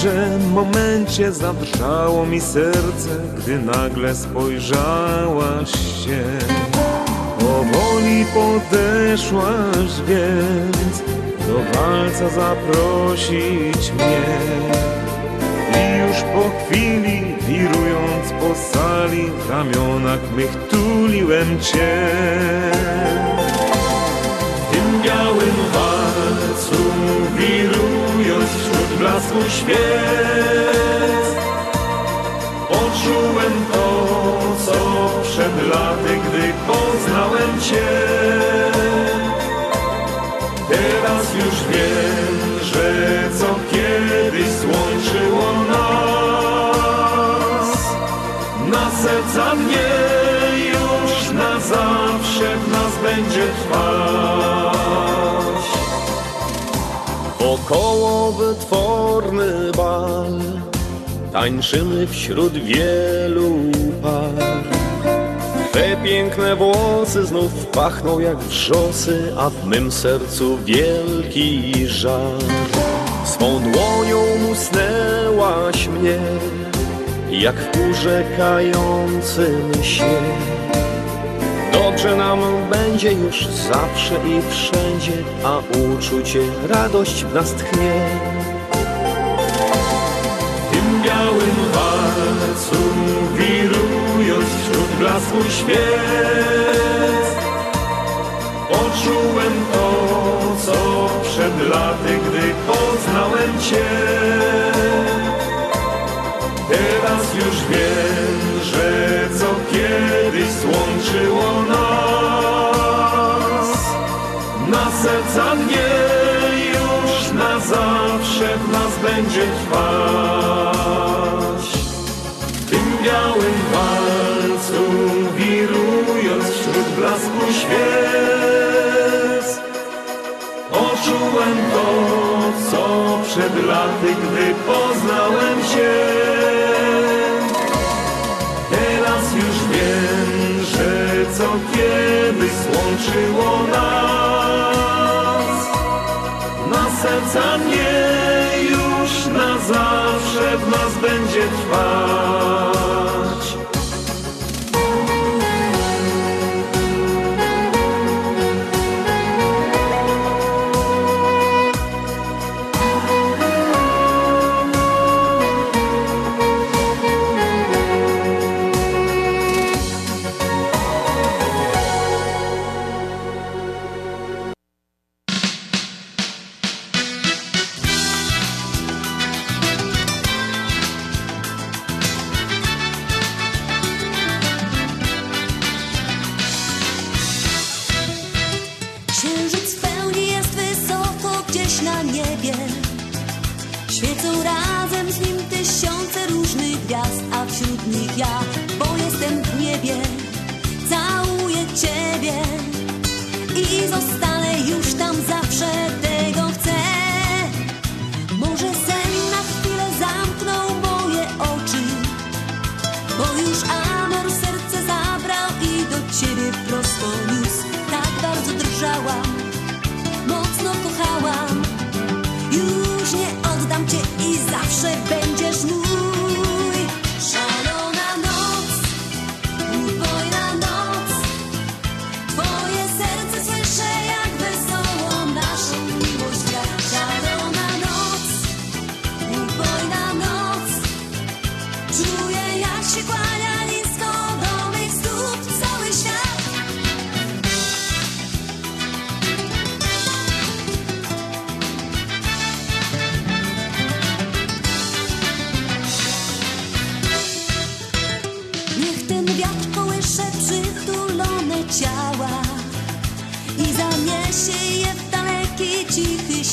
Tymże momencie zadrżało mi serce, gdy nagle spojrzałaś się. Powoli podeszłaś więc, do walca zaprosić mnie. I już po chwili, wirując po sali, w ramionach mych tuliłem Cię. Tym białym walcu, wirując wśród blasku świec, poczułem to, co przed laty, gdy poznałem
cię. Teraz już wiem, że co kiedyś złączyło nas, na serca mnie już na zawsze w nas będzie trwać.
Wokoło wytworny bal Tańczymy wśród wielu par. Te piękne włosy znów pachną jak wrzosy A w mym sercu wielki żal Swą dłonią musnęłaś mnie Jak w urzekającym śnie Dobrze nam będzie już zawsze i wszędzie, a uczucie, radość w nas tchnie.
Tym białym walcu wirując wśród blasku świec Poczułem to, co przed laty, gdy poznałem Cię Teraz już wiem, złączyło nas. Na serca mnie już na zawsze w nas będzie trwać. W tym białym walcu wirując wśród blasku świec Poczułem to, co przed laty, gdy poznałem Cię kiedyś złączyło nas. Na serca mnie już na zawsze w nas będzie trwać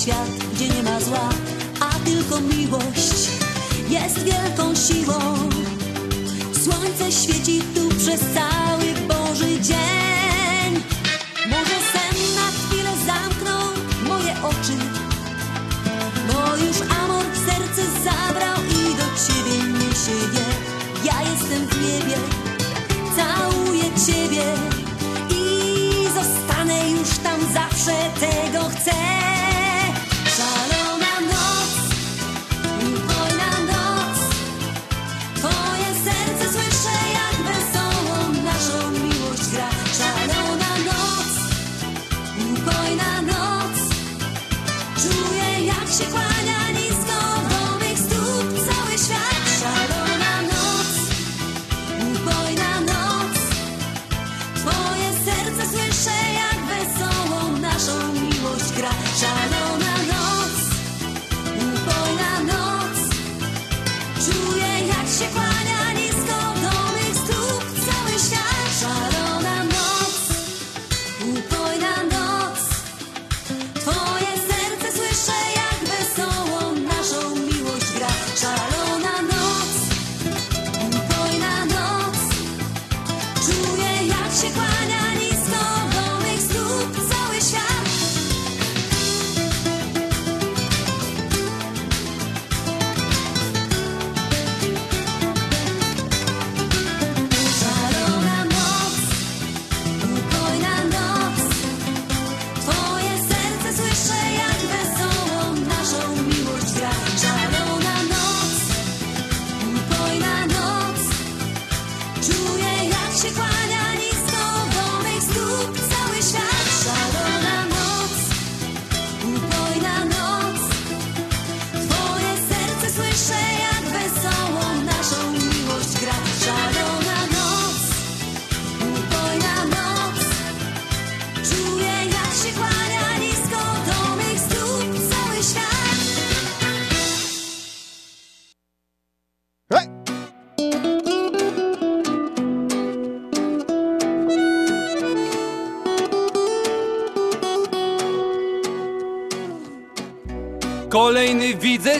świat, gdzie nie ma zła, a tylko miłość jest wielką siłą. Słońce świeci tu przez cały Boży dzień. Może sen na chwilę zamknął moje oczy, bo już amor serce zabrał i do ciebie niesie je. Ja jestem w niebie,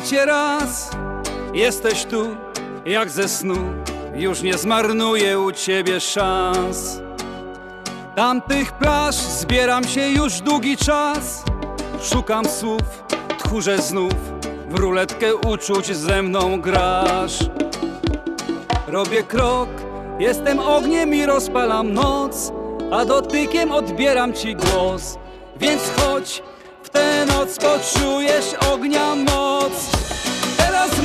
cię raz. Jesteś tu, jak ze snu, już nie zmarnuję u ciebie szans. Tamtych plaż zbieram się już długi czas. Szukam słów, tchórze znów, w ruletkę uczuć ze mną grasz. Robię krok, jestem ogniem i rozpalam noc, a dotykiem odbieram ci głos. Więc chodź, w tę noc poczujesz ognia moc.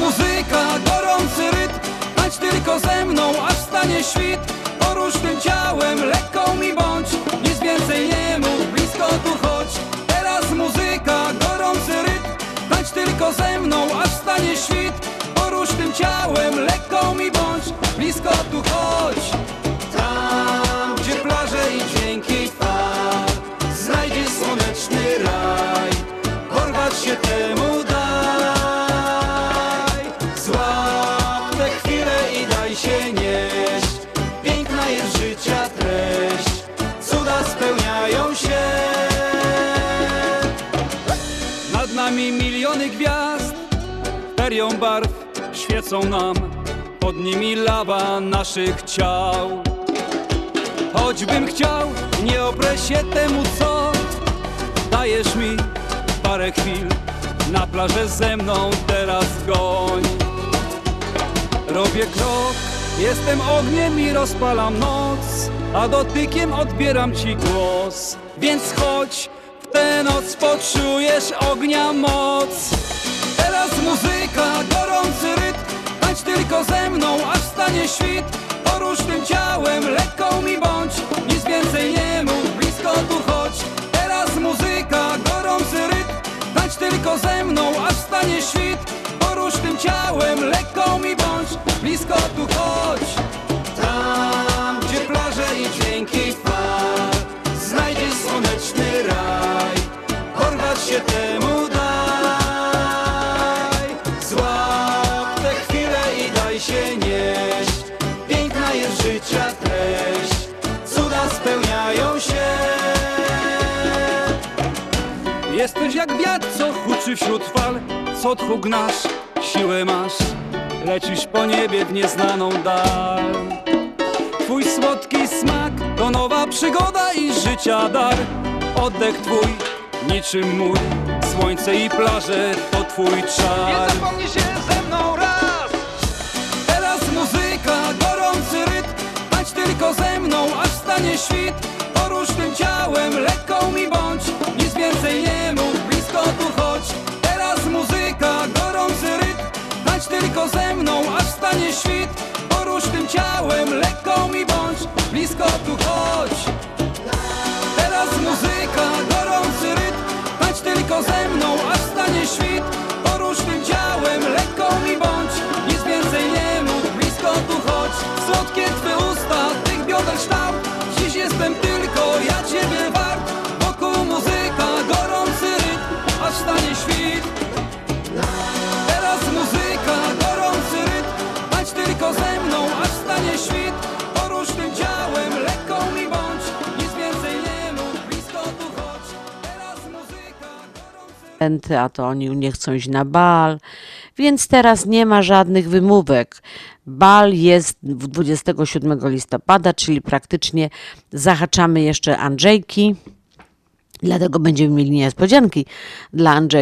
Muzyka, gorący rytm, tańcz tylko ze mną, aż stanie świt. Porusz tym ciałem, lekką mi bądź, nic więcej nie mów, blisko tu chodź. Teraz muzyka, gorący rytm, tańcz tylko ze mną, aż stanie świt. Porusz tym ciałem, lekką mi bądź, blisko tu chodź. Tam, gdzie plaże i dźwięki fal, znajdziesz słoneczny raj. Porwać się temu barw świecą nam, pod nimi lawa naszych ciał. Choćbym chciał, nie oprę się temu, co dajesz mi parę chwil. Na plażę ze mną teraz goń. Robię krok, jestem ogniem i rozpalam noc, a dotykiem odbieram ci głos. Więc chodź, w tę noc poczujesz ognia moc. Teraz muzyka, tylko ze mną, aż stanie świt. Porusz tym ciałem, lekką mi bądź, nic więcej nie mów, blisko tu chodź. Teraz muzyka, gorący rytm, tańcz tylko ze mną, aż stanie świt. Porusz tym ciałem, lekką mi bądź, blisko tu chodź. Jak wiatr, co huczy wśród fal, co tchu gnasz, siłę masz. Lecisz po niebie w nieznaną dal. Twój słodki smak to nowa przygoda i życia dar. Oddech twój, niczym mój, słońce i plaże to twój czar. Nie zapomnij się ze mną raz! Teraz muzyka, gorący rytm, tańcz tylko ze mną, aż stanie świt. Porusz tym ciałem, lekką mi bądź, nic więcej nie tylko ze mną, aż stanie świt.
A to oni nie chcą iść na bal, więc teraz nie ma żadnych wymówek. Bal jest w 27 listopada, czyli praktycznie zahaczamy jeszcze Andrzejki. Dlatego będziemy mieli niespodzianki dla Andrzej.